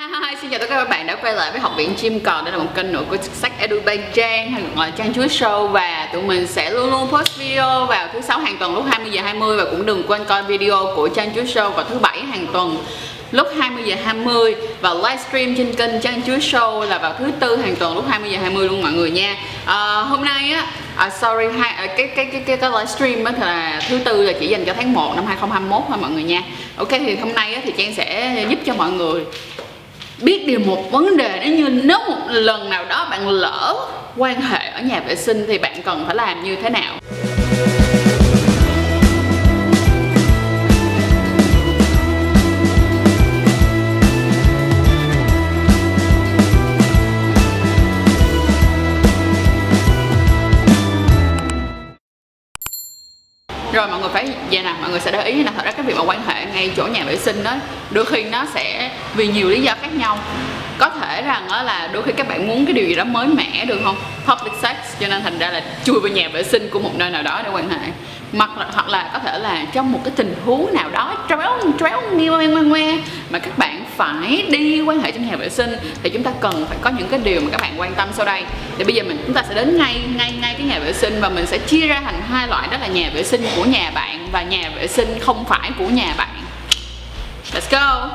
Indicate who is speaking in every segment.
Speaker 1: Hi, xin chào tất cả các bạn đã quay lại với học viện chim còn Đây là một kênh nữa của sách Edu by Trang hay gọi là Trang Chuối Show Và tụi mình sẽ luôn luôn post video vào thứ sáu hàng tuần lúc 20 giờ 20 Và cũng đừng quên coi video của Trang Chuối Show vào thứ bảy hàng tuần lúc 20 giờ 20 và livestream trên kênh Trang Chuối Show là vào thứ tư hàng tuần lúc 20 giờ 20 luôn mọi người nha. À, hôm nay á à, sorry hai à, cái cái cái cái, cái livestream á là thứ tư là chỉ dành cho tháng 1 năm 2021 thôi mọi người nha. Ok thì hôm nay á thì Trang sẽ giúp cho mọi người biết điều một vấn đề đó như nếu một lần nào đó bạn lỡ quan hệ ở nhà vệ sinh thì bạn cần phải làm như thế nào? Rồi mọi người phải vậy nè mọi người sẽ để ý là thật ra cái việc mà quan hệ ngay chỗ nhà vệ sinh đó đôi khi nó sẽ vì nhiều lý do khác nhau. Có thể rằng đó là đôi khi các bạn muốn cái điều gì đó mới mẻ được không? Public sex cho nên thành ra là chui vào nhà vệ sinh của một nơi nào đó để quan hệ. Hoặc là, hoặc là có thể là trong một cái tình huống nào đó tréo tréo nghe ngoe ngoe ngoe mà các bạn phải đi quan hệ trong nhà vệ sinh thì chúng ta cần phải có những cái điều mà các bạn quan tâm sau đây. Thì bây giờ mình chúng ta sẽ đến ngay ngay ngay nhà vệ sinh và mình sẽ chia ra thành hai loại đó là nhà vệ sinh của nhà bạn và nhà vệ sinh không phải của nhà bạn. Let's go.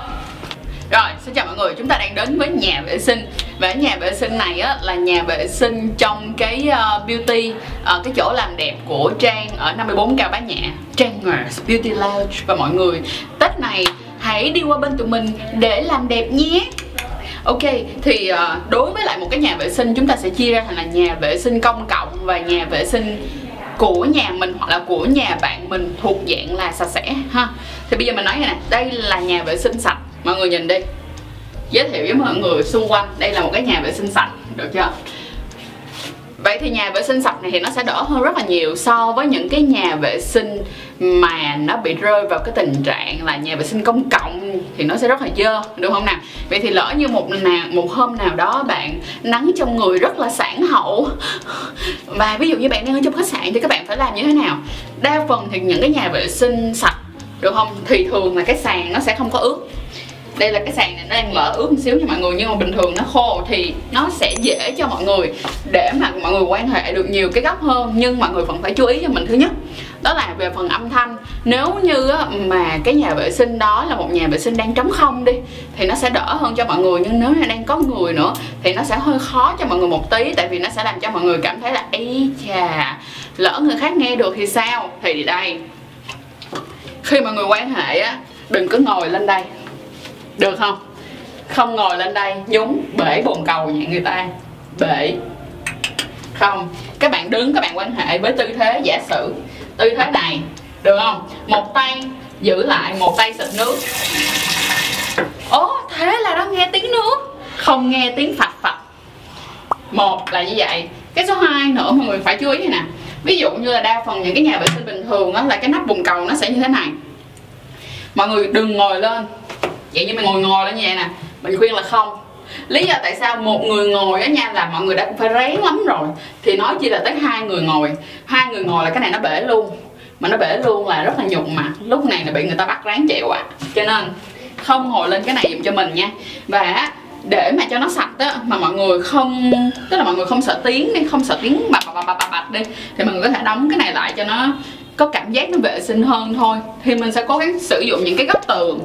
Speaker 1: Rồi, xin chào mọi người, chúng ta đang đến với nhà vệ sinh. Và nhà vệ sinh này á, là nhà vệ sinh trong cái uh, beauty uh, Cái chỗ làm đẹp của Trang ở 54 cao bá nhã. Trang Beauty Lounge. Và mọi người, Tết này hãy đi qua bên tụi mình để làm đẹp nhé. Ok, thì ờ, đối với lại một cái nhà vệ sinh chúng ta sẽ chia ra thành là nhà vệ sinh công cộng và nhà vệ sinh của nhà mình hoặc là của nhà bạn mình thuộc dạng là sạch sẽ ha. Thì bây giờ mình nói này nè đây là nhà vệ sinh sạch. Mọi người nhìn đi. Giới thiệu với mọi người xung quanh đây là một cái nhà vệ sinh sạch được chưa? Vậy thì nhà vệ sinh sạch này thì nó sẽ đỡ hơn rất là nhiều so với những cái nhà vệ sinh mà nó bị rơi vào cái tình trạng là nhà vệ sinh công cộng thì nó sẽ rất là dơ đúng không nào? Vậy thì lỡ như một nào, một hôm nào đó bạn nắng trong người rất là sản hậu, và ví dụ như bạn đang ở trong khách sạn thì các bạn phải làm như thế nào? Đa phần thì những cái nhà vệ sinh sạch, được không? Thì thường là cái sàn nó sẽ không có ướt đây là cái sàn này nó đang lở ướt một xíu cho mọi người, nhưng mà bình thường nó khô thì nó sẽ dễ cho mọi người để mà mọi người quan hệ được nhiều cái góc hơn, nhưng mọi người vẫn phải chú ý cho mình thứ nhất. Đó là về phần âm thanh. Nếu như mà cái nhà vệ sinh đó là một nhà vệ sinh đang trống không đi, thì nó sẽ đỡ hơn cho mọi người, nhưng nếu như đang có người nữa thì nó sẽ hơi khó cho mọi người một tí, tại vì nó sẽ làm cho mọi người cảm thấy là ý chà, lỡ người khác nghe được thì sao? Thì đây. Khi mọi người quan hệ á, đừng có ngồi lên đây được không? Không ngồi lên đây nhúng bể bồn cầu nhà người ta. Bể. Không. Các bạn đứng, các bạn quan hệ với tư thế giả sử. Tư thế này, được không? Một tay giữ lại, một tay xịt nước. Ố thế là nó nghe tiếng nước, không nghe tiếng phập phập. Một là như vậy. Cái số 2 nữa mọi người phải chú ý nè. Ví dụ như là đa phần những cái nhà vệ sinh bình thường đó là cái nắp bồn cầu nó sẽ như thế này. Mọi người đừng ngồi lên vậy nhưng mà ngồi ngồi đó như vậy nè. Mình khuyên là không. Lý do tại sao một người ngồi á nha là mọi người đã cũng phải rén lắm rồi. Thì nói chỉ là tới hai người ngồi. Hai người ngồi là cái này nó bể luôn. Mà nó bể luôn là rất là nhục mặt lúc này là bị người ta bắt ráng chịu ạ. À. cho nên, không ngồi lên cái này dùng cho mình nha. Và để mà cho nó sạch á, mà mọi người không, tức là mọi người không sợ tiếng đi, không sợ tiếng bạch bạch bạch bạch đi, thì mọi người có thể đóng cái này lại cho nó có cảm giác nó vệ sinh hơn thôi. Thì mình sẽ cố gắng sử dụng những cái góc tường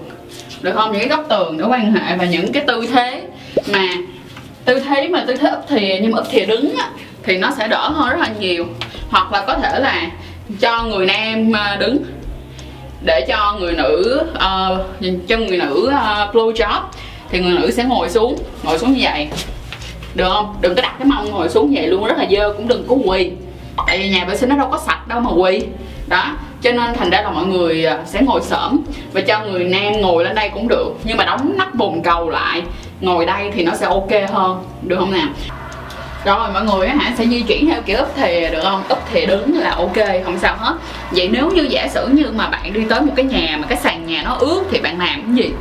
Speaker 1: được không? Những cái góc tường để quan hệ và những cái tư thế mà tư thế mà tư thế ấp thìa nhưng mà ấp thìa đứng á, thì nó sẽ đỡ hơn rất là nhiều. Hoặc là có thể là cho người nam ờ, đứng để cho người nữ uh, cho người nữ ờ, uh, blow job thì người nữ sẽ ngồi xuống ngồi xuống như vậy. Được không? Đừng có đặt cái mông ngồi xuống vậy luôn rất là dơ cũng đừng có quỳ. Tại vì nhà vệ sinh nó đâu có sạch đâu mà quỳ. Đó cho nên thành ra là mọi người à, sẽ ngồi xổm và cho người nam ngồi lên đây cũng được. Nhưng mà đóng nắp bồn cầu lại, ngồi đây thì nó sẽ ok hơn, được không nào? Rồi, mọi người hả, sẽ di chuyển theo kiểu úp thìa được không? Úp thìa đứng là ok, không sao hết. Vậy nếu như giả sử như mà bạn đi tới một cái nhà mà cái sàn nhà nó ướt thì bạn làm cái gì?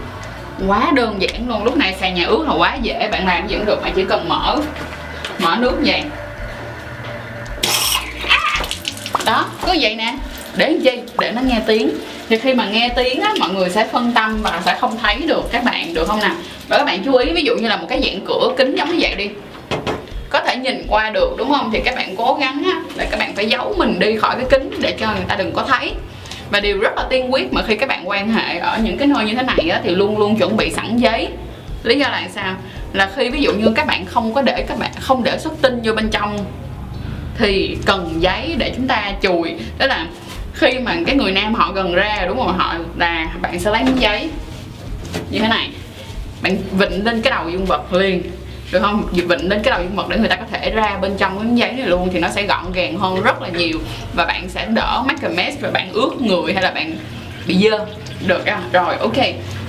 Speaker 1: Quá đơn giản luôn. Lúc này sàn nhà ướt là quá dễ, bạn làm gì cũng được, bạn chỉ cần mở mở nước vậy à! đó, cứ vậy nè để gì để nó nghe tiếng. Thì khi mà nghe tiếng á mọi người sẽ phân tâm và sẽ không thấy được các bạn được không nào? Và các bạn chú ý ví dụ như là một cái dạng cửa kính giống như vậy đi. Có thể nhìn qua được đúng không? Thì các bạn cố gắng á là các bạn phải giấu mình đi khỏi cái kính để cho người ta đừng có thấy. Và điều rất là tiên quyết mà khi các bạn quan hệ ở những cái nơi như thế này á, thì luôn luôn chuẩn bị sẵn giấy. Lý do là sao? Là khi ví dụ như các bạn không có để các bạn không để xuất tinh vô bên trong thì cần giấy để chúng ta chùi. Đó là khi mà cái người nam họ gần ra, đúng không họ là bạn sẽ lấy miếng giấy. Như thế này, bạn vịnh lên cái đầu dương vật liền, được không? Vịnh lên cái đầu dương vật để người ta có thể ra bên trong cái miếng giấy này luôn thì nó sẽ gọn gàng hơn rất là nhiều và bạn sẽ đỡ make a mess và bạn ướt người hay là bạn bị dơ. Được à? rồi, ok.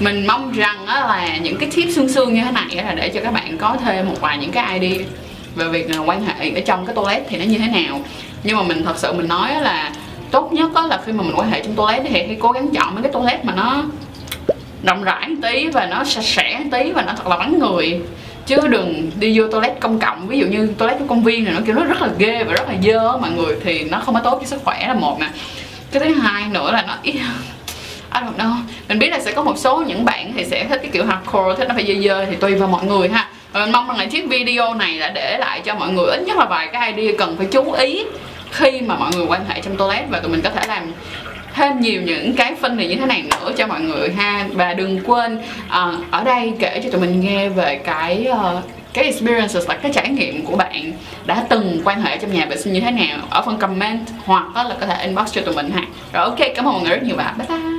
Speaker 1: Mình mong rằng á là những cái tip xương xương như thế này là để cho các bạn có thêm một vài những cái idea về việc là quan hệ ở trong cái toilet thì nó như thế nào. Nhưng mà mình thật sự mình nói là tốt nhất đó là khi mà mình quan hệ trong toilet thì hãy cố gắng chọn mấy cái toilet mà nó rộng rãi tí và nó sạch sẽ tí và nó thật là vắng người. Chứ đừng đi vô toilet công cộng, ví dụ như toilet của công viên này, nó kiểu nó rất là ghê và rất là dơ mọi người, thì nó không có tốt cho sức khỏe là một nè. Cái thứ hai nữa là nó ít I don't know. Mình biết là sẽ có một số những bạn thì sẽ thích cái kiểu hardcore, Thích nó phải dơ dơ thì tùy vào mọi người ha. Và mình mong rằng là chiếc video này đã để lại cho mọi người ít nhất là vài cái idea cần phải chú ý. Khi mà mọi người quan hệ trong toilet Và tụi mình có thể làm thêm nhiều những cái phân này như thế này nữa cho mọi người ha. Và đừng quên uh, ở đây kể cho tụi mình nghe về cái uh, cái experiences là cái trải nghiệm của bạn đã từng quan hệ trong nhà vệ sinh như thế nào. Ở phần comment hoặc là có thể inbox cho tụi mình ha. Rồi ok cảm ơn mọi người rất nhiều và bye bye.